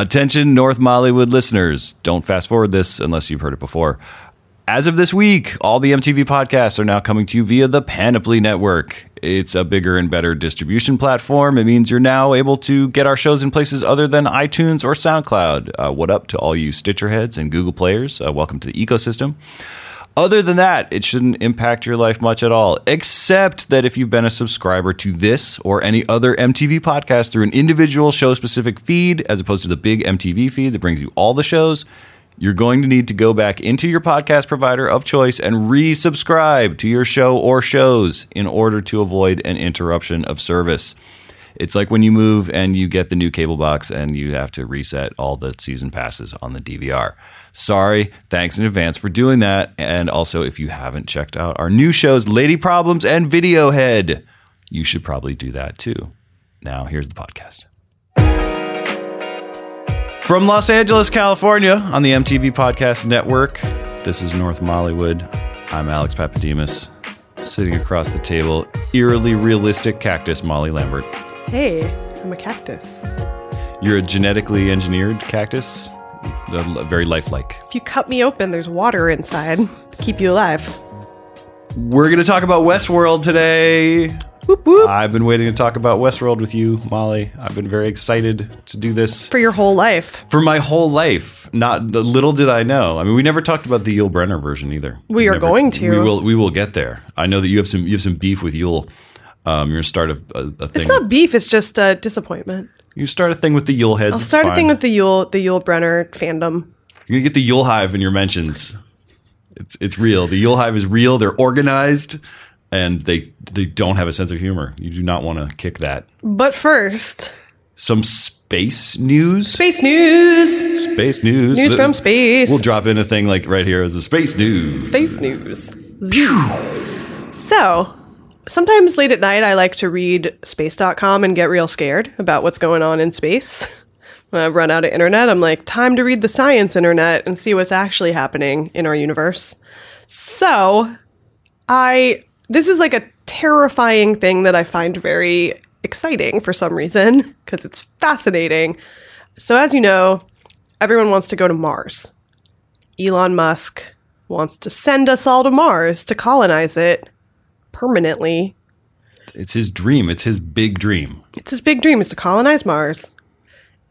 Attention, North Mollywood listeners. Don't fast forward this unless you've heard it before. As of this week, all the MTV podcasts are now coming to you via the Panoply Network. It's a bigger and better distribution platform. It means you're now able to get our shows in places other than iTunes or SoundCloud. Uh, what up to all you Stitcher heads and Google players? Uh, welcome to the ecosystem. Other than that, it shouldn't impact your life much at all, except that if you've been a subscriber to this or any other MTV podcast through an individual show specific feed, as opposed to the big MTV feed that brings you all the shows, you're going to need to go back into your podcast provider of choice and resubscribe to your show or shows in order to avoid an interruption of service. It's like when you move and you get the new cable box and you have to reset all the season passes on the DVR. Sorry, thanks in advance for doing that. And also, if you haven't checked out our new shows, Lady Problems and Video Head, you should probably do that too. Now, here's the podcast. From Los Angeles, California, on the MTV Podcast Network, this is North Mollywood. I'm Alex Pappademas. Sitting across the table, eerily realistic cactus Molly Lambert. Hey, I'm a cactus. You're a genetically engineered cactus, very lifelike. If you cut me open, there's water inside to keep you alive. We're going to talk about Westworld today. Whoop whoop. I've been waiting to talk about Westworld with you, Molly. I've been very excited to do this For your whole life. for my whole life. Not the little did I know. I mean, we never talked about the Yul Brynner version either. We are Never- going to. We will. We will get there. I know that you have some. You have some beef with Yul. Um, you're gonna start a, a, a thing. It's not beef, it's just a disappointment. You start a thing with the Yul heads. I'll start a thing with the Yul, the Yul Brynner fandom. You're gonna get the Yul Hive in your mentions. It's it's real. The Yul Hive is real. They're organized, and they they don't have a sense of humor. You do not want to kick that. But first, Some space news. space news. Space news. News from space. We'll drop in a thing like right here as a space news. Space news. So, sometimes late at night, I like to read space.com and get real scared about what's going on in space. When I run out of internet, I'm like, time to read the science internet and see what's actually happening in our universe. So, I this is like a terrifying thing that I find very exciting for some reason because it's fascinating. So, as you know, everyone wants to go to Mars. Elon Musk wants to send us all to Mars to colonize it permanently. It's his dream. It's his big dream. It's his big dream is to colonize Mars.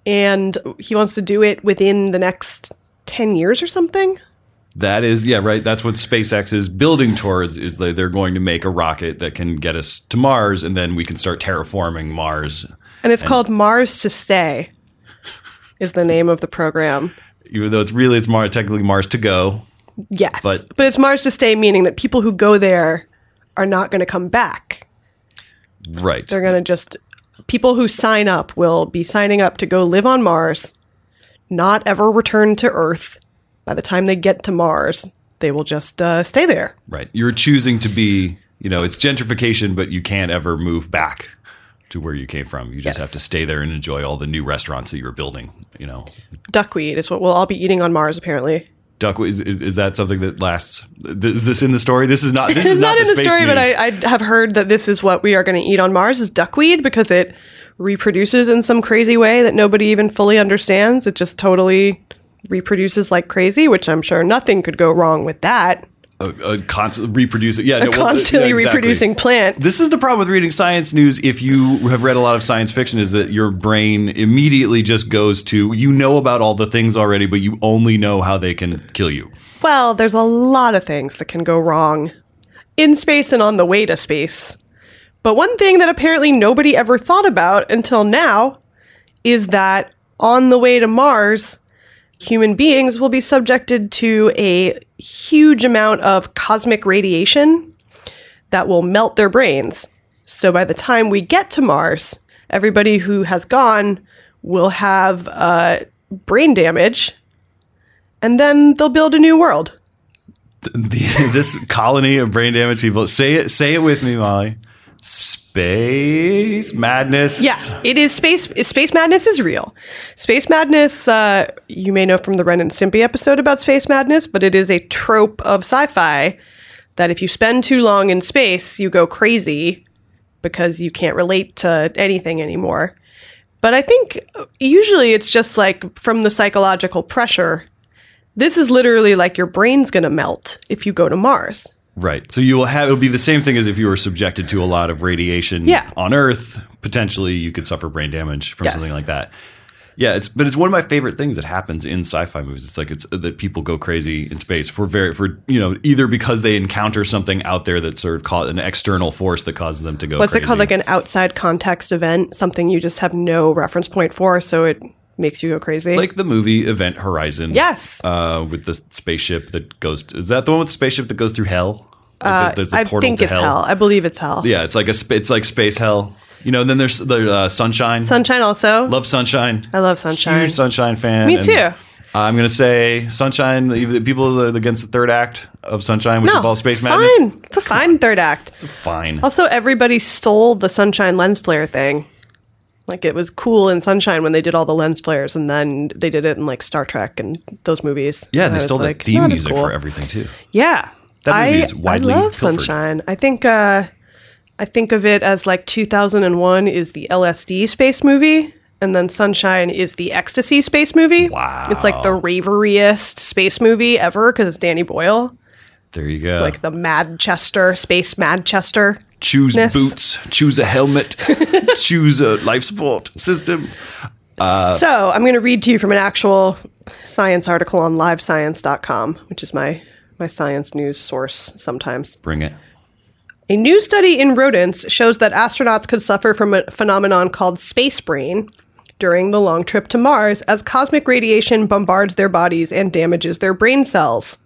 And he wants to do it within the next 10 years or something. That is, yeah, right. That's what SpaceX is building towards. Is that they're going to make a rocket that can get us to Mars, and then we can start terraforming Mars. And it's called Mars to Stay. Is the name of the program. Even though it's really it's Mars, technically Mars to go. Yes. But- but it's Mars to Stay meaning that people who go there are not going to come back. Right. They're going to just people who sign up will be signing up to go live on Mars, not ever return to Earth. By the time they get to Mars, they will just uh, stay there. Right. You're choosing to be, you know, it's gentrification, but you can't ever move back to where you came from. You just Yes. have to stay there and enjoy all the new restaurants that you're building. You know, Duckweed is what we'll all be eating on Mars, apparently. Duck is, is, is that something that lasts? Is this in the story? This is not. This is not, not, in the story, but. I, I have heard that this is what we are going to eat on Mars is duckweed because it reproduces in some crazy way that nobody even fully understands. It just totally reproduces like crazy, which I'm sure nothing could go wrong with that. A, a constant reproducing. Yeah, A no, well, constantly yeah, exactly. reproducing plant. This is the problem with reading science news. If you have read a lot of science fiction, is that your brain immediately just goes to you know about all the things already, but you only know how they can kill you. Well, there's a lot of things that can go wrong in space and on the way to space. But one thing that apparently nobody ever thought about until now is that on the way to Mars, human beings will be subjected to a huge amount of cosmic radiation that will melt their brains. So by the time we get to Mars, everybody who has gone will have uh, brain damage, and then they'll build a new world. The, this colony of brain damaged people. Say it. Say it with me, Molly. Space madness. Yeah, it is space. Space madness is real. Space madness, uh, you may know from the Ren and Stimpy episode about space madness, but it is a trope of sci-fi that if you spend too long in space, you go crazy because you can't relate to anything anymore. But I think usually it's just like from the psychological pressure. This is literally like your brain's going to melt if you go to Mars. Right. So you will have it'll be the same thing as if you were subjected to a lot of radiation Yeah. on Earth. Potentially, you could suffer brain damage from Yes. something like that. Yeah, it's but it's one of my favorite things that happens in sci-fi movies. It's like it's uh, that people go crazy in space for very for you know either because they encounter something out there that sort of cause an external force that causes them to go. What's crazy. it called? Like an outside context event, something you just have no reference point for, so it makes you go crazy. like the movie Event Horizon. Yes. uh, with the spaceship that goes. is that the one with the spaceship that goes through hell? Like the- there's the Uh, I think to it's hell. I believe it's hell. Yeah, it's like a sp- it's like space hell. You know, and then there's the uh, sunshine. Sunshine also. Love Sunshine. I love Sunshine. Huge Sunshine fan. Me and too. I'm gonna say Sunshine. The people that are against the third act of Sunshine, which no, involves space it's madness. Fine. It's a fine third act. It's Fine. Also, everybody stole the Sunshine lens flare thing. Like it was cool in Sunshine when they did all the lens flares, and then they did it in like Star Trek and those movies. Yeah, And they stole like, the theme music cool. for everything too. Yeah, That movie I, is widely I love pilfered. Sunshine. I think uh, I think of it as like 2001 is the LSD space movie, and then Sunshine is the ecstasy space movie. Wow. it's like the raveriest space movie ever because it's Danny Boyle, There you go. like the Madchester space Madchester. Choose ness. boots, choose a helmet, choose a life support system. Uh, so I'm going to read to you from an actual science article on LiveScience.com, which is my my science news source sometimes. Bring it. A new study in rodents shows that astronauts could suffer from a phenomenon called space brain during the long trip to Mars as cosmic radiation bombards their bodies and damages their brain cells.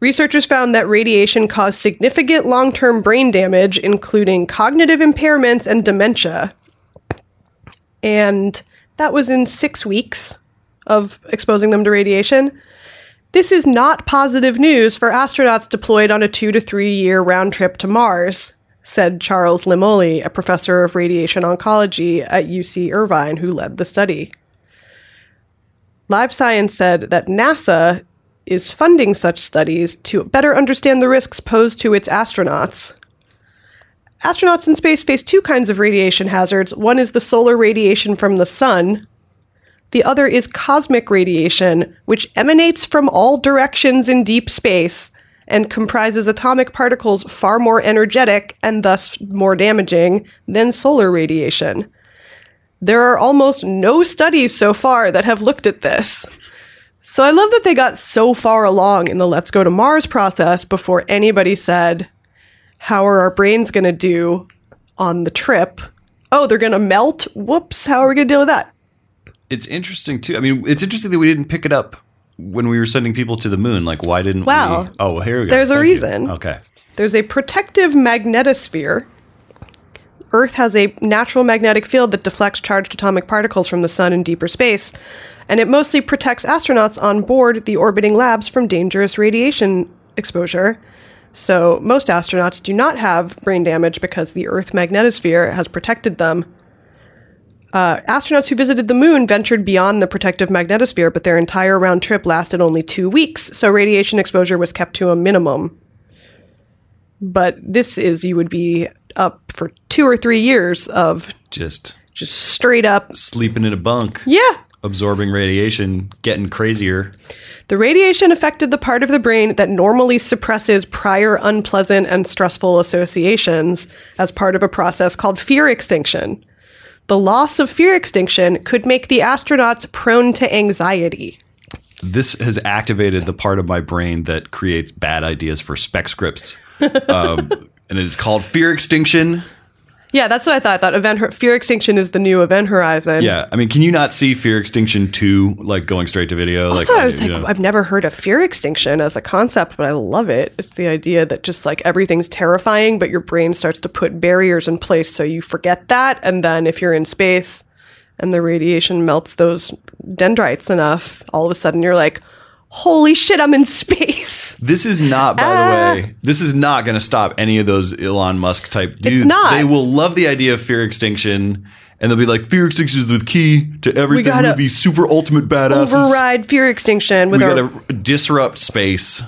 Researchers found that radiation caused significant long term brain damage, including cognitive impairments and dementia. And that was in six weeks of exposing them to radiation. This is not positive news for astronauts deployed on a two to three year round trip to Mars, said Charles Limoli, a professor of radiation oncology at UC Irvine who led the study. Live Science said that NASA is funding such studies to better understand the risks posed to its astronauts. Astronauts in space face two kinds of radiation hazards. One is the solar radiation from the sun, the other is cosmic radiation, which emanates from all directions in deep space and comprises atomic particles far more energetic and thus more damaging than solar radiation. There are almost no studies so far that have looked at this. So I love that they got so far along in the Let's Go to Mars process before anybody said, How are our brains going to do on the trip? Oh, they're going to melt? Whoops, how are we going to deal with that? It's interesting too. I mean, it's interesting that we didn't pick it up when we were sending people to the moon. Like, why didn't Well, we? Oh, well, here we go. there's a Thank you. reason. Okay. There's a protective magnetosphere. Earth has a natural magnetic field that deflects charged atomic particles from the sun in deeper space, and it mostly protects astronauts on board the orbiting labs from dangerous radiation exposure. So, most astronauts do not have brain damage because the Earth magnetosphere has protected them. Uh, astronauts who visited the moon ventured beyond the protective magnetosphere, but their entire round trip lasted only two weeks, so radiation exposure was kept to a minimum but this is you would be up for two or three years of Just just straight up sleeping in a bunk, yeah absorbing radiation, getting crazier. the radiation affected the part of the brain that normally suppresses prior unpleasant and stressful associations as part of a process called fear extinction the loss of fear extinction could make the astronauts prone to anxiety This has activated the part of my brain that creates bad ideas for spec scripts. Um, and it's called fear extinction. Yeah that's what i thought that event Hor- fear extinction is the new event horizon Yeah. I mean, can you not see fear extinction 2 like going straight to video? Also, like, I was you like, know. I've never heard of fear extinction as a concept, but I love it. It's the idea that just like everything's terrifying, but your brain starts to put barriers in place so you forget that. And then if you're in space and the radiation melts those dendrites enough, all of a sudden you're like, holy shit, I'm in space. This is not, by Ah. the way, this is not going to stop any of those Elon Musk type dudes. It's not. They will love the idea of fear extinction, and they'll be like, "Fear extinction is the key to everything. We gotta would be super ultimate badasses. Override fear extinction with we our got to disrupt space."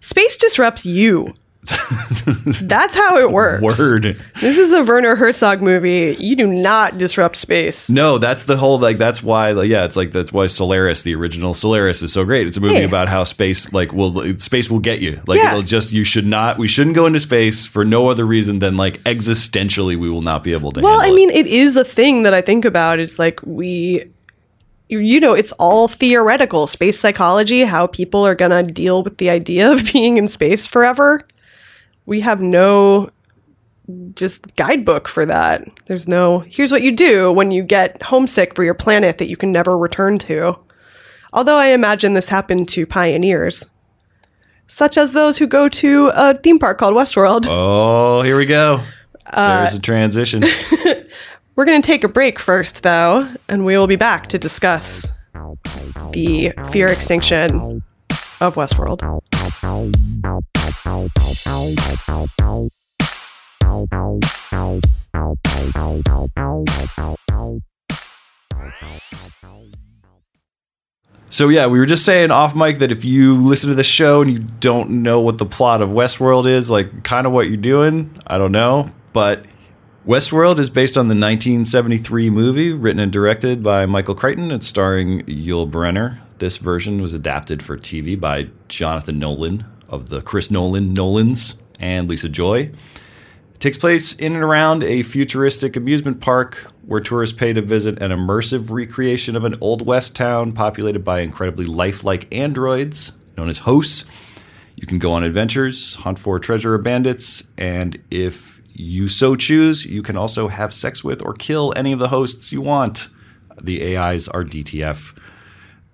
space disrupts you. That's how it works. Word. This is a Werner Herzog movie. You do not disrupt space. No, that's the whole like that's why like, yeah, it's like that's why Solaris, the original Solaris is so great. It's a movie Hey. about how space like will space will get you. Like Yeah. it'll just you should not we shouldn't go into space for no other reason than like existentially we will not be able to Well, I handle it. mean, it is a thing that I think about is like we, you- you know, it's all theoretical. Space psychology, how people are going to deal with the idea of being in space forever. We have no just guidebook for that. There's no, here's what you do when you get homesick for your planet that you can never return to. Although I imagine this happened to pioneers, such as those who go to a theme park called Westworld. Oh, here we go. Uh, There's a transition. We're going to take a break first, though, and we will be back to discuss the fear extinction of Westworld. So yeah, we were just saying off mic that if you listen to the show and you don't know what the plot of Westworld is, like kind of what you're doing, I don't know, but Westworld is based on the 1973 movie written and directed by Michael Crichton. And starring Yul Brynner. This version was adapted for TV by Jonathan Nolan of the Chris Nolan Nolans and Lisa Joy. It takes place in and around a futuristic amusement park where tourists pay to visit an immersive recreation of an Old West town populated by incredibly lifelike androids known as hosts. You can go on adventures, hunt for treasure or bandits, and if you so choose, you can also have sex with or kill any of the hosts you want. The AIs are DTF.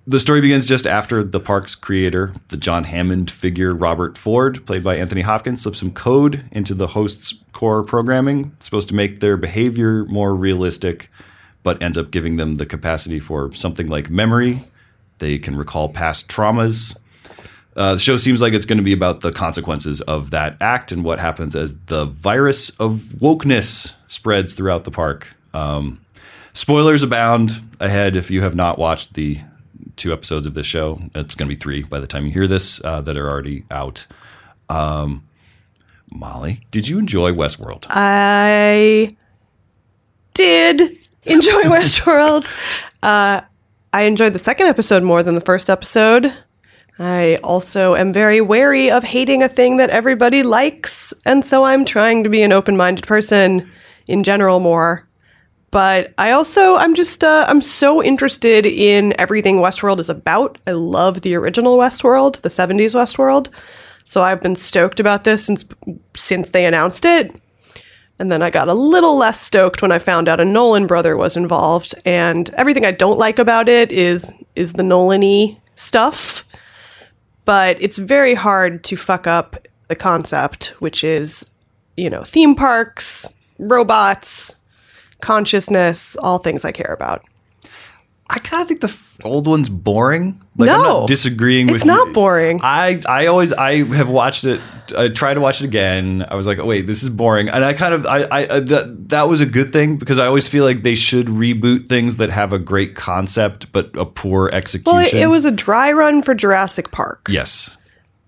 The story begins just after the park's creator, the John Hammond figure Robert Ford, played by Anthony Hopkins, slips some code into the host's core programming, supposed to make their behavior more realistic, but ends up giving them the capacity for something like memory. They can recall past traumas. Uh, the show seems like it's going to be about the consequences of that act and what happens as the virus of wokeness spreads throughout the park. Um, spoilers abound ahead if you have not watched the two episodes of this show. It's going to be three by the time you hear this uh, that are already out. Um, Molly, did you enjoy Westworld? I did enjoy Westworld. Uh, I enjoyed the second episode more than the first episode. I also am very wary of hating a thing that everybody likes, and so I'm trying to be an open minded person in general more. But I also, I'm just, uh, I'm so interested in everything Westworld is about. I love the original Westworld, the 70s Westworld. So I've been stoked about this since since they announced it. And then I got a little less stoked when I found out a Nolan brother was involved. And everything I don't like about it is is the Nolan-y stuff. But it's very hard to fuck up the concept, which is, you know, theme parks, robots, consciousness, all things I care about. I kind of think the f- old one's boring. Like, I'm No. not disagreeing It's with not you. boring. I I always I have watched it. I tried to watch it again. I was like, oh, wait, this is boring. And I kind of I I uh, that that was a good thing because I always feel like they should reboot things that have a great concept but a poor execution. Well, it, it was a dry run for Jurassic Park. yes.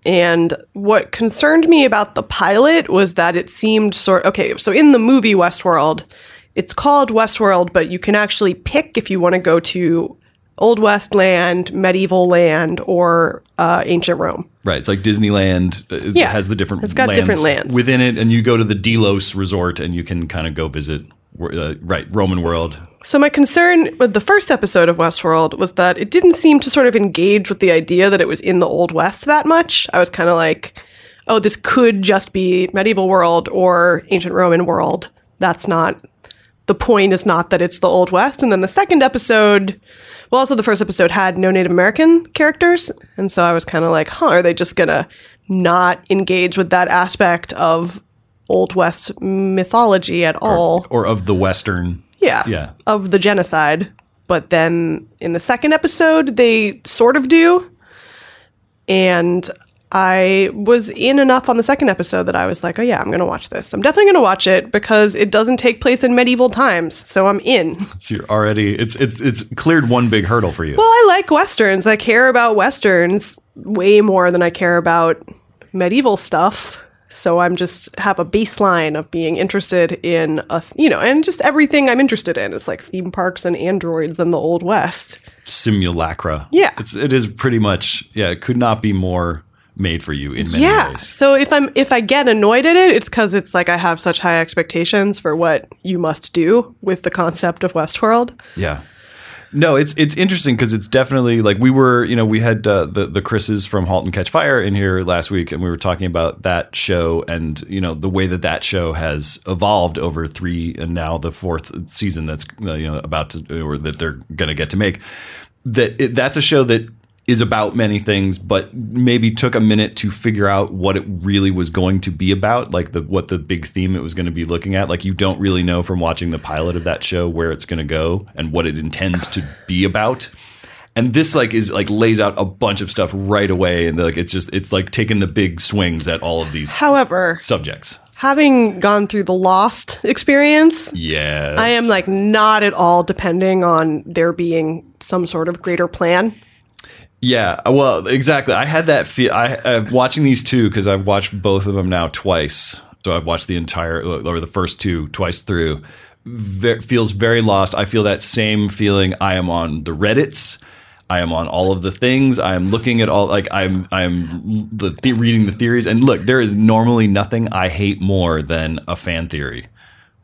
And what concerned me about the pilot was that it seemed sort okay, so in the movie Westworld, it's called Westworld, but you can actually pick if you want to go to Old West land, medieval land, or uh, ancient Rome. Right, it's like Disneyland. uh, It Yeah, has the different. it's got different lands. within it, and you go to the Delos Resort, and you can kind of go visit. Uh, right, Roman world. So my concern with the first episode of Westworld was that it didn't seem to sort of engage with the idea that it was in the Old West that much. I was kind of like, oh, this could just be medieval world or ancient Roman world. That's not the point is not that it's the Old West. And then the second episode, well, also the first episode had no Native American characters. And so I was kind of like, huh, are they just going to not engage with that aspect of Old West mythology at all? or of the Western. Yeah. Yeah. Of the genocide. But then in the second episode, they sort of do. And I was in enough on the second episode that I was like, oh, yeah, I'm going to watch this. I'm definitely going to watch it because it doesn't take place in medieval times. So I'm in. So you're already it's it's it's cleared one big hurdle for you. Well, I like Westerns. I care about Westerns way more than I care about medieval stuff. So I'm just have a baseline of being interested in a you know, and just everything I'm interested in. It's like theme parks and androids and the old west. Simulacra. Yeah. It's it is pretty much yeah, it could not be more made for you in many Yeah. ways. So if I'm if I get annoyed at it, it's because it's like I have such high expectations for what you must do with the concept of Westworld. Yeah. No, it's it's interesting because it's definitely like we were, you know, we had uh, the the Chris's from *Halt and Catch Fire* in here last week, and we were talking about that show and you know the way that that show has evolved over three and now the fourth season that's you know about to or that they're going to get to make. That it, that's a show that is about many things, but maybe took a minute to figure out what it really was going to be about, like the what the big theme it was going to be looking at. Like you don't really know from watching the pilot of that show where it's going to go and what it intends to be about. And this like is like lays out a bunch of stuff right away, and like it's just it's like taking the big swings at all of these However, subjects. having gone through the Lost experience, Yeah, I am like not at all depending on there being some sort of greater plan. Yeah, well, exactly. I had that feel. I uh, watching these two because I've watched both of them now twice. So I've watched the entire or the first two twice through. Ve- feels very lost. I feel that same feeling. I am on the Reddit's. I am on all of the things. I am looking at all like I'm I'm the, the, reading the theories. And look, there is normally nothing I hate more than a fan theory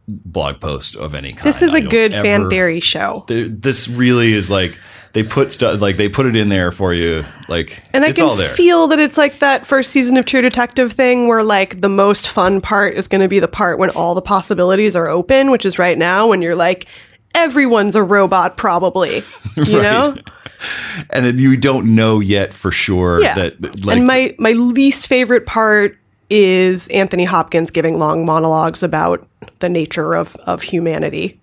blog post of any kind. This is a good fan theory show. there- this really is like they put stuff like they put it in there for you like And I can feel that it's like that first season of True Detective thing where like the most fun part is going to be the part when all the possibilities are open, which is right now when you're like everyone's a robot probably. You Right. know? and you don't know yet for sure Yeah. that like and my my least favorite part is Anthony Hopkins giving long monologues about the nature of of humanity.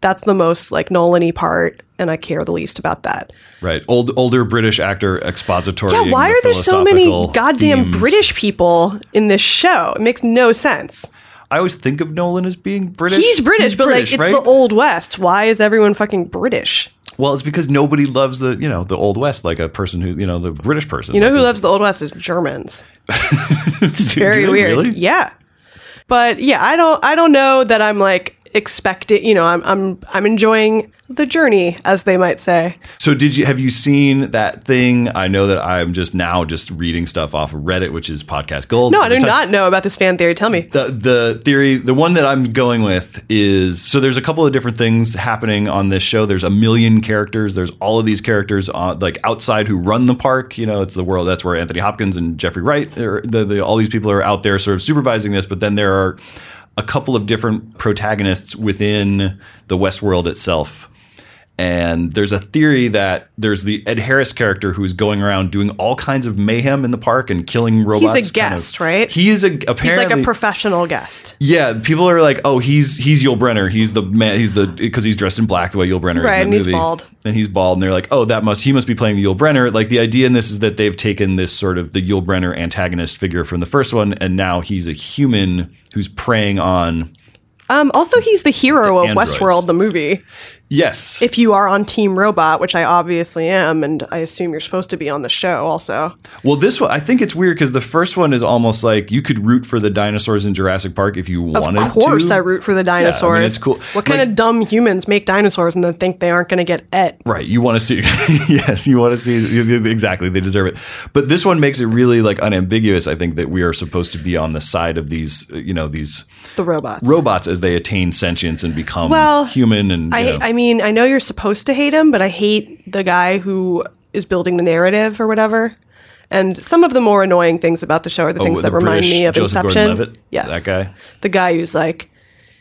That's the most like Nolan-y part, and I care the least about that. right old older british actor expository Yeah, why are there so many goddamn British people in this show? It makes no sense. i always think of nolan as being british He's British, but like it's right? the old west. Why is everyone fucking British? well it's because nobody loves the you know the old west like a person who you know the british person You know like who the- loves the old west is Germans. Do- very weird. really? Yeah. But yeah, I don't I don't know that I'm like expecting, you know, I'm I'm I'm enjoying the journey as they might say. So did you have you seen that thing? I know that I'm just now just reading stuff off of Reddit, which is podcast gold. No, I do time- not know about this fan theory. Tell me. the the theory the one that i'm going with is so there's a couple of different things happening on this show there's a million characters there's all of these characters on, like outside who run the park you know it's the world that's where anthony hopkins and jeffrey wright er, the, the, all these people are out there sort of supervising this but then there are a couple of different protagonists within the west world itself and there's a theory that there's the Ed Harris character who's going around doing all kinds of mayhem in the park and killing robots. kind of- guest, right? He is a He's apparently like a professional guest. yeah, people are like, "Oh, he's he's Yul Brynner. He's the man. He's the because he's dressed in black the way Yul Brynner is Right, in and the he's bald. And he's bald, and they're like, "Oh, that must he must be playing the Yul Brynner." Like the idea in this is that they've taken this sort of the Yul Brynner antagonist figure from the first one, and now he's a human who's preying on. Um, also, he's the hero The of. Westworld, the movie. Yes, If you are on Team Robot, which I obviously am, and I assume you're supposed to be on the show also. Well, this one I think it's weird because the first one is almost like you could root for the dinosaurs in Jurassic Park if you wanted to. Of course, I root for the dinosaurs. Yeah, it's cool. What kind Like- of dumb humans make dinosaurs and then think they aren't going to get et? Right. You want to see, yes, you want to see exactly. They deserve it. But this one makes it really like unambiguous. I think that we are supposed to be on the side of these, you know, these The robots. robots as they attain sentience and become Well, human. And I. I mean, I know you're supposed to hate him, but I hate the guy who is building the narrative or whatever. And some of the more annoying things about the show are the oh, things Oh, that the remind British me of Joseph Inception. Yes, That guy? the guy who's like,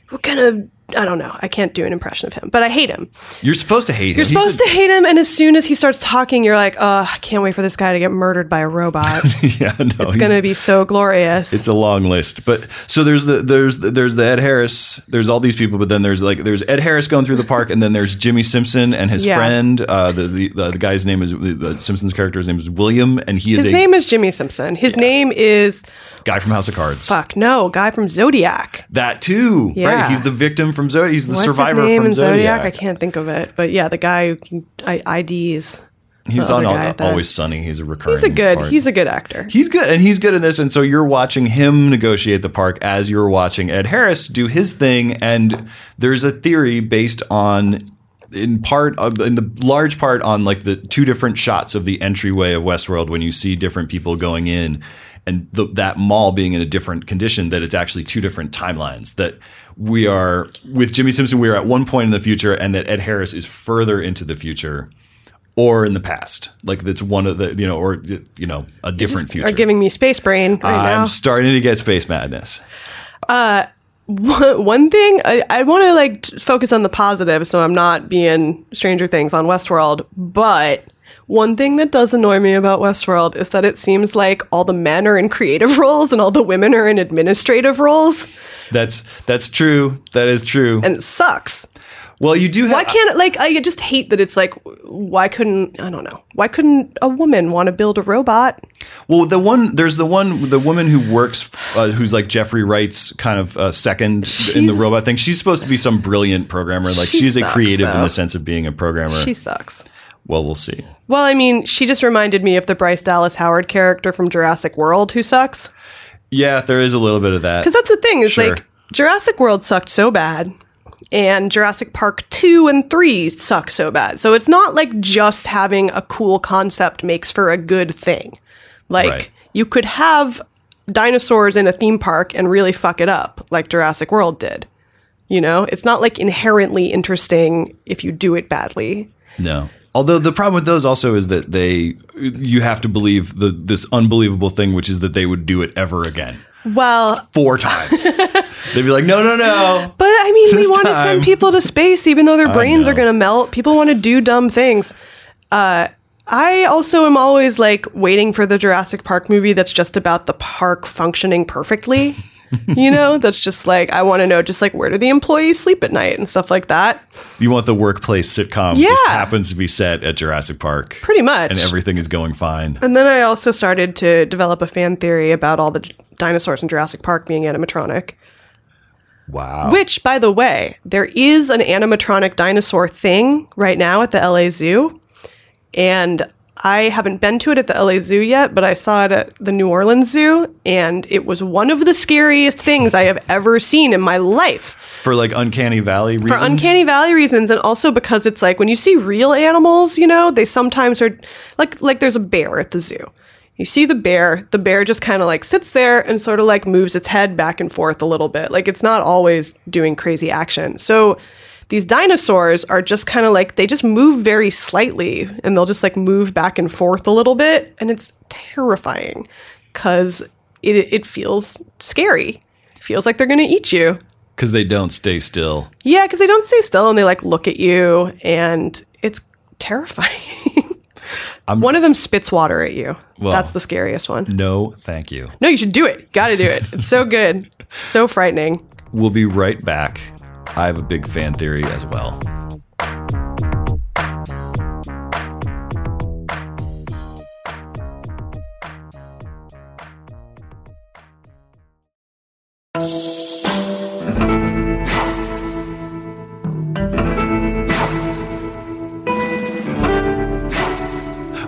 what kind of I don't know. I can't do an impression of him, but I hate him. You're supposed to hate him. You're supposed to hate him, and as soon as he starts talking, you're like, oh, I can't wait for this guy to get murdered by a robot. it's yeah, no, he's- going to be so glorious. It's a long list, but so there's the there's the, there's the Ed Harris, there's all these people, but then there's like there's Ed Harris going through the park, and then there's Jimmy Simpson and his Yeah. friend. Uh, the, the the guy's name is the, Simpsons character's name is William, and he is His a name is Jimmy Simpson. His name is guy from House of Cards. fuck no, guy from Zodiac. That too, Yeah. right? He's the victim from Zodiac. He's the What's survivor his name from in Zodiac? Zodiac. I can't think of it, but yeah, the guy who can I, IDs. He's on guy at. Always Sunny. He's a recurring. He's a good. part. He's a good actor. He's good, and he's good in this. And so you're watching him negotiate the park as you're watching Ed Harris do his thing. And there's a theory based on, in part, in the large part, on like the two different shots of the entryway of Westworld when you see different people going in. And the, that mall being in a different condition, that it's actually two different timelines. That we are with Jimmy Simpson, we are at one point in the future, and that Ed Harris is further into the future, or in the past. Like that's one of the you know, or you know, a different future. Are giving me space brain right now. I'm starting to get space madness. one uh, one thing I, I want to like focus on the positive, so I'm not being Stranger Things on Westworld. But one thing that does annoy me about Westworld is that it seems like all the men are in creative roles and all the women are in administrative roles, That's that's true. That is true. and it sucks. well, you do have. Why can't like I just hate that it's like why couldn't I don't know why couldn't a woman want to build a robot? well, the one there's the one the woman who works uh, who's like Jeffrey Wright's kind of uh, second in the robot thing. She's supposed to be some brilliant programmer. Like She she's a sucks, creative in the sense of being a programmer. She sucks. well, we'll see. Well, I mean, she just reminded me of the Bryce Dallas Howard character from Jurassic World who sucks. Yeah, there is a little bit of that. Because that's the thing is Sure. like Jurassic World sucked so bad, and Jurassic Park two and three suck so bad. So it's not like just having a cool concept makes for a good thing. Like Right. you could have dinosaurs in a theme park and really fuck it up, like Jurassic World did. You know, it's not like inherently interesting if you do it badly. No. Although the problem with those also is that they you have to believe the this unbelievable thing, which is that they would do it ever again. Well, Four times. They'd be like, no, no, no. But I mean, we want to send people to space, even though their brains are going to melt. People want to do dumb things. Uh, I also am always like waiting for the Jurassic Park movie that's just about the park functioning perfectly. you know, that's just like I want to know, just like where do the employees sleep at night and stuff like that. You want the workplace sitcom. Yeah. This happens to be set at Jurassic Park. Pretty much. And everything is going fine. And then I also started to develop a fan theory about all the d- dinosaurs in Jurassic Park being animatronic. Wow. Which, by the way, there is an animatronic dinosaur thing right now at the LA Zoo. And I haven't been to it at the LA Zoo yet, but I saw it at the New Orleans Zoo. And it was one of the scariest things I have ever seen in my life. For like Uncanny Valley reasons. For uncanny valley reasons, and also because it's like when you see real animals, you know, they sometimes are like like there's a bear at the zoo. You see the bear, the bear just kind of like sits there and sort of like moves its head back and forth a little bit. Like it's not always doing crazy action. So these dinosaurs are just kind of like they just move very slightly and they'll just like move back and forth a little bit and it's terrifying cuz it it feels scary. It feels like they're going to eat you. Because they don't stay still. Yeah, because they don't stay still and they like look at you, and it's terrifying. I'm, one of them spits water at you. Well- That's the scariest one. No, thank you. No, you should do it. Got to do it. It's so good, so frightening. We'll be right back. I have a big fan theory as well.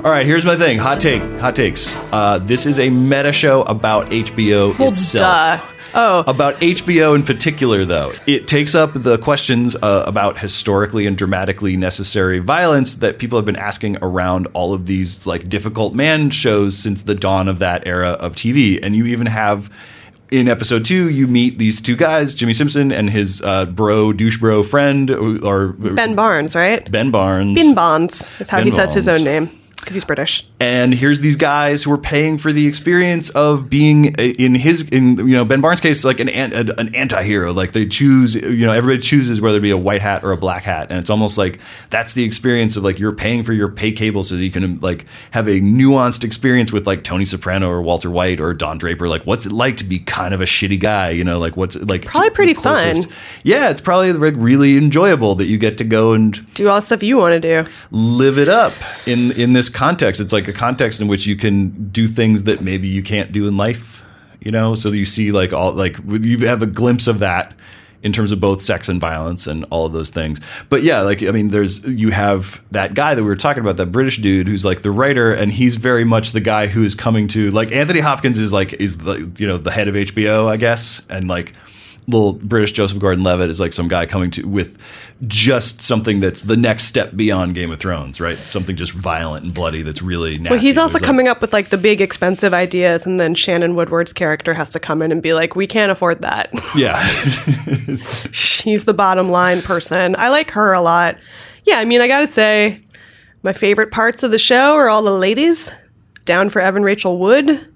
All right, here's my thing. Hot take. Hot takes. Uh, this is a meta show about HBO Well, itself. duh. Oh, About HBO in particular, though, it takes up the questions uh, about historically and dramatically necessary violence that people have been asking around all of these like difficult man shows since the dawn of that era of TV. And you even have in episode two, you meet these two guys, Jimmy Simpson and his uh, bro, douche bro friend, or Ben Barnes, right? Ben Barnes. Ben Bonds is how Ben he says his own name because he's British. And here's these guys who are paying for the experience of being uh, in his in you know Ben Barnes' case like an an, an anti-hero like they choose you know everybody chooses whether it be a white hat or a black hat and it's almost like that's the experience of like you're paying for your pay cable so that you can like have a nuanced experience with like Tony Soprano or Walter White or Don Draper like what's it like to be kind of a shitty guy you know like what's like Probably pretty fun. yeah it's probably like really enjoyable that you get to go and Do all the stuff you want to do. live it up in in this context. It's like a context in which you can do things that maybe you can't do in life. You know, so you see like all like you have a glimpse of that in terms of both sex and violence and all of those things. But yeah, like I mean, there's you have that guy that we were talking about, that British dude who's like the writer, and he's very much the guy who is coming to like Anthony Hopkins is like is the you know the head of HBO, I guess, and like little British Joseph Gordon-Levitt is like some guy coming to with just something that's the next step beyond Game of Thrones, right? Something just violent and bloody that's really nasty. Well, he's also There's, like- coming up with like the big expensive ideas, and then Shannon Woodward's character has to come in and be like, "We can't afford that." yeah, She's the bottom line person. I like her a lot. Yeah, I mean, I gotta say, my favorite parts of the show are all the ladies. Down for Evan Rachel Wood.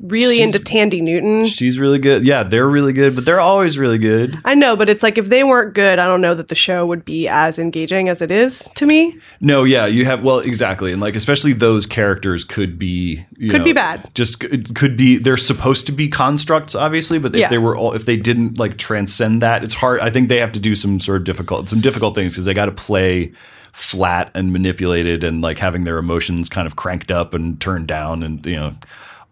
Really She's- into Thandie Newton. she's really good. Yeah, they're really good, but they're always really good. I know, but it's like if they weren't good, I don't know that the show would be as engaging as it is to me. No, yeah, you have well, exactly, and like especially those characters could be you Could know, be bad. Just it could be they're supposed to be constructs, obviously, but if Yeah. they were all if they didn't like transcend that, it's hard. I think they have to do some sort of difficult some difficult things because they got to play flat and manipulated and like having their emotions kind of cranked up and turned down and you know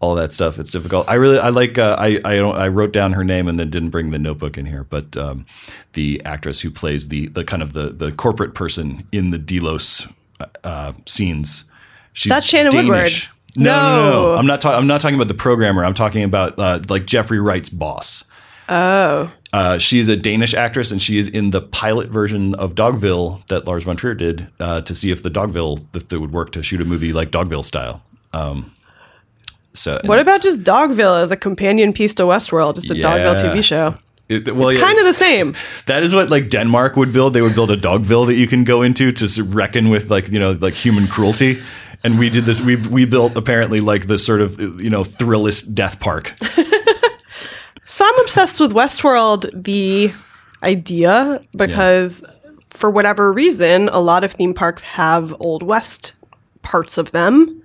all that stuff. It's difficult. I really I like uh, I I don't I wrote down her name and then didn't bring the notebook in here, but um, the actress who plays the the kind of the the corporate person in the Delos uh, scenes. She's That's Shannon Danish. Woodward. No, no, no, No. I'm not talking. I'm not talking about the programmer. I'm talking about uh, like Jeffrey Wright's boss. Oh. Uh, she is a Danish actress, and she is in the pilot version of Dogville that Lars von Trier did uh, to see if the Dogville if they would work to shoot a movie like Dogville style. Um, so What about just Dogville as a companion piece to Westworld? Just a Dogville TV show. it, well, yeah, Kind of the same. that is what like Denmark would build. They would build a Dogville that you can go into to reckon with like you know like human cruelty. And we did this. We we built apparently like the sort of you know thrillist death park. So I'm obsessed with Westworld, the idea, because for whatever reason, a lot of theme parks have Old West parts of them.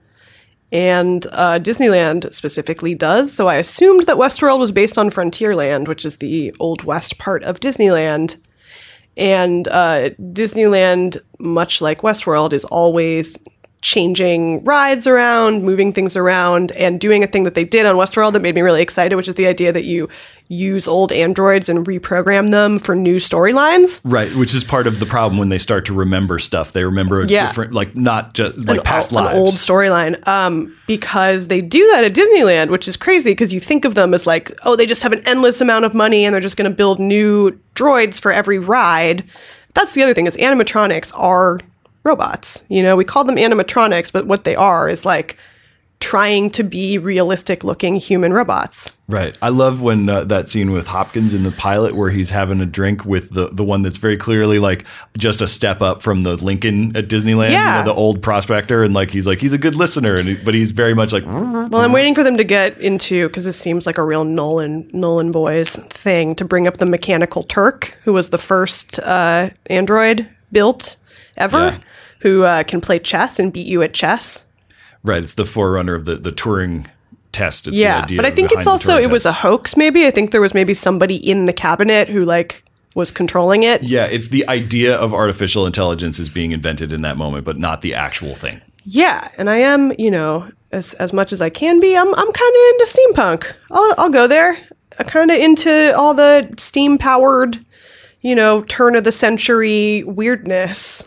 And uh, Disneyland specifically does. So I assumed that Westworld was based on Frontierland, which is the Old West part of Disneyland. And uh, Disneyland, much like Westworld, is always changing rides around, moving things around, and doing a thing that they did on Westworld that made me really excited, which is the idea that you use old androids and reprogram them for new storylines. Right, which is part of the problem when they start to remember stuff. They remember a Yeah. different, like not just like past an lives. old storyline. Um, because they do that at Disneyland, which is crazy because you think of them as like, oh, they just have an endless amount of money and they're just going to build new droids for every ride. That's the other thing is animatronics are robots. You know, we call them animatronics, but what they are is like trying to be realistic looking human robots. Right. I love when uh, that scene with Hopkins in the pilot where he's having a drink with the the one that's very clearly like just a step up from the Lincoln at Disneyland, Yeah. you know, the old prospector, and like he's like he's a good listener, and he, but he's very much like Well, I'm waiting for them to get into because this seems like a real Nolan Nolan boys thing to bring up the mechanical Turk, who was the first uh, android built ever, Yeah. Who uh, can play chess and beat you at chess. right. It's the forerunner of the the Turing test. It's the yeah, but I think it's also it was a hoax. Maybe I think there was maybe somebody in the cabinet who like was controlling it. yeah. It's the idea of artificial intelligence is being invented in that moment, but not the actual thing. Yeah, and I am, you know, as as much as I can be, I'm I'm kind of into steampunk. I'll I'll go there. I'm kind of into all the steam powered, you know, turn of the century weirdness,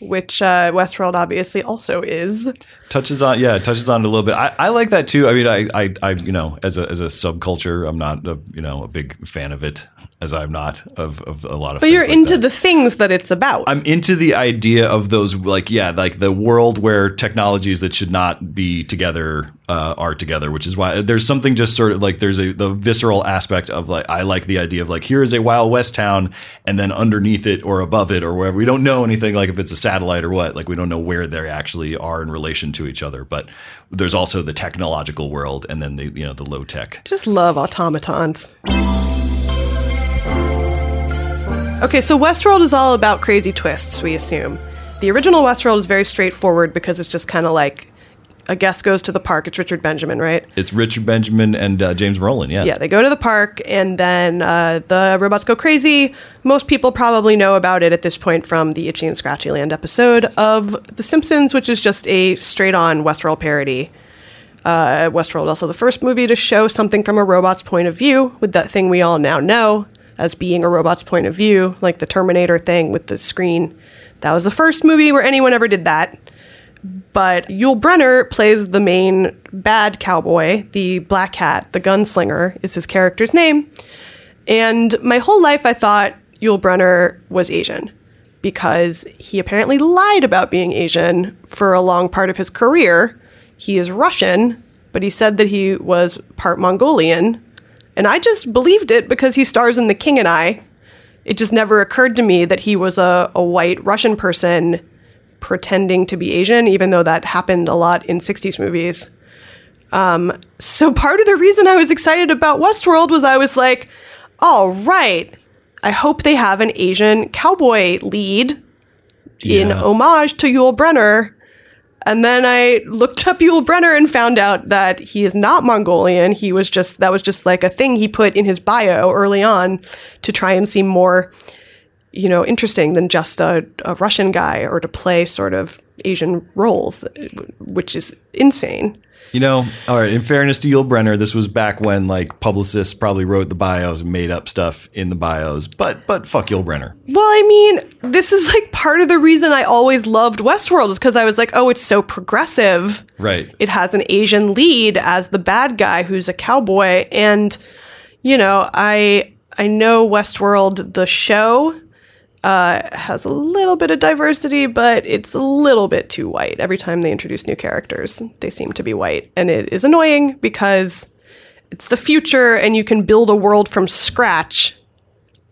which uh, Westworld obviously also is. touches on yeah touches on it a little bit I, I like that too i mean I, I i you know as a as a subculture i'm not a you know a big fan of it as i'm not of, of a lot of But you're into the things that it's about. i'm into the idea of those like yeah like the world where technologies that should not be together uh, are together which is why there's something just sort of like there's a the visceral aspect of like i like the idea of like here is a wild west town and then underneath it or above it or wherever we don't know anything like if it's a satellite or what like we don't know where they actually are in relation to each other but there's also the technological world and then the you know the low tech Just love automatons. Okay, so Westworld is all about crazy twists, we assume. The original Westworld is very straightforward because it's just kind of like a guest goes to the park. It's Richard Benjamin, right? it's richard benjamin and uh, james brolin yeah Yeah, they go to the park and then uh, the robots go crazy. Most people probably know about it at this point from the Itchy and Scratchy Land episode of The Simpsons, which is just a straight on Westworld parody. Uh, Westworld also the first movie to show something from a robot's point of view with that thing we all now know as being a robot's point of view, like the Terminator thing with the screen. That was the first movie where anyone ever did that. But Yul Brynner plays the main bad cowboy, the Black Hat, the gunslinger is his character's name. And my whole life I thought Yul Brynner was Asian because he apparently lied about being Asian for a long part of his career. He is Russian, but he said that he was part Mongolian. And I just believed it because he stars in The King and I. It just never occurred to me that he was a, a white Russian person pretending to be Asian, even though that happened a lot in 60s movies. Um, so part of the reason I was excited about Westworld was I was like, all right, I hope they have an Asian cowboy lead in homage to Yul Brynner. And then I looked up Yul Brynner and found out that he is not Mongolian. He was just, that was just like a thing he put in his bio early on to try and seem more, you know, interesting than just a, a Russian guy or to play sort of Asian roles, which is insane. You know, all right. In fairness to Yul Brynner, this was back when like publicists probably wrote the bios and made up stuff in the bios. But but fuck Yul Brynner. Well, I mean, this is like part of the reason I always loved Westworld is because I was like, oh, it's so progressive. Right. It has an Asian lead as the bad guy who's a cowboy, and you know, I I know Westworld the show uh, has a little bit of diversity, but it's a little bit too white. Every time they introduce new characters, they seem to be white, and it is annoying because it's the future, and you can build a world from scratch.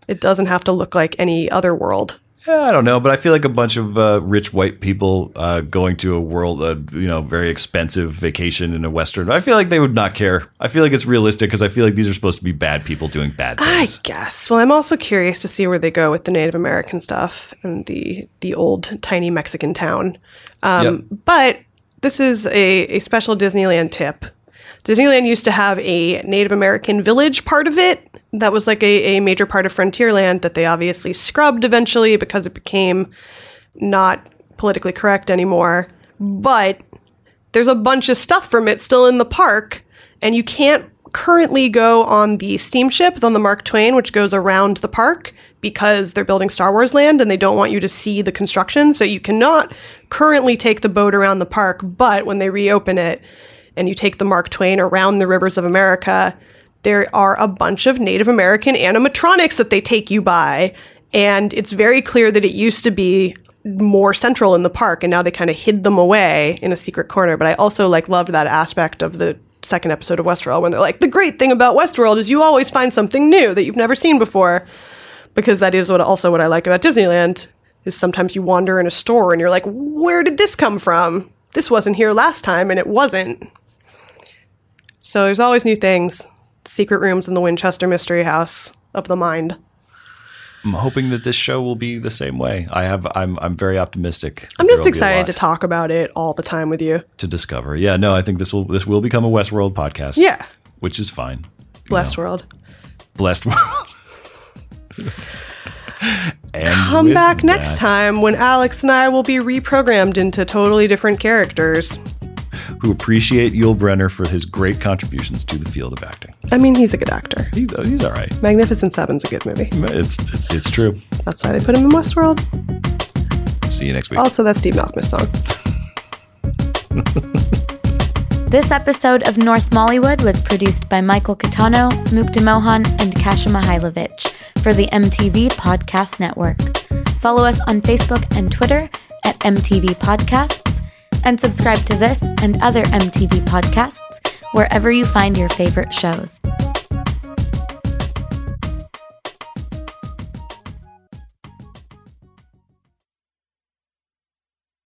It doesn't have to look like any other world. Yeah, I don't know, but I feel like a bunch of uh, rich white people uh, going to a world, uh, you know, very expensive vacation in a western. I feel like they would not care. I feel like it's realistic because I feel like these are supposed to be bad people doing bad things. I guess. Well, I'm also curious to see where they go with the Native American stuff and the the old tiny Mexican town. Um, Yep. But this is a, a special Disneyland tip. Disneyland used to have a Native American village part of it that was like a, a major part of Frontierland that they obviously scrubbed eventually because it became not politically correct anymore. But there's a bunch of stuff from it still in the park, and you can't currently go on the steamship on the Mark Twain, which goes around the park because they're building Star Wars land and they don't want you to see the construction. So you cannot currently take the boat around the park, but when they reopen it and you take the Mark Twain around the rivers of America, there are a bunch of Native American animatronics that they take you by. And it's very clear that it used to be more central in the park and now they kind of hid them away in a secret corner. But I also like loved that aspect of the second episode of Westworld when they're like, the great thing about Westworld is you always find something new that you've never seen before. Because that is what also what I like about Disneyland is sometimes you wander in a store and you're like, where did this come from? This wasn't here last time and it wasn't. So there's always new things. Secret rooms in the Winchester Mystery House of the Mind. I'm hoping that this show will be the same way. I have. I'm. I'm very optimistic. I'm just there'll be a excited to talk about it all the time with you. to discover. Yeah. No. I think this will. This will become a Westworld podcast. Yeah. Which is fine. You Blessed know, world. Blessed world. and Come back next time when Alex and I will be reprogrammed into totally different characters. Who appreciate Yul Brynner for his great contributions to the field of acting. I mean, he's a good actor. He's, he's all right. Magnificent Seven's a good movie. It's it's true. That's why they put him in Westworld. See you next week. Also, that's Steve Malkmus song. This episode of North Mollywood was produced by Michael Catano, Mukta Mohan, and Kasia Mihailovich for the MTV Podcast Network. Follow us on Facebook and Twitter at MTV Podcasts, and subscribe to this and other MTV podcasts wherever you find your favorite shows.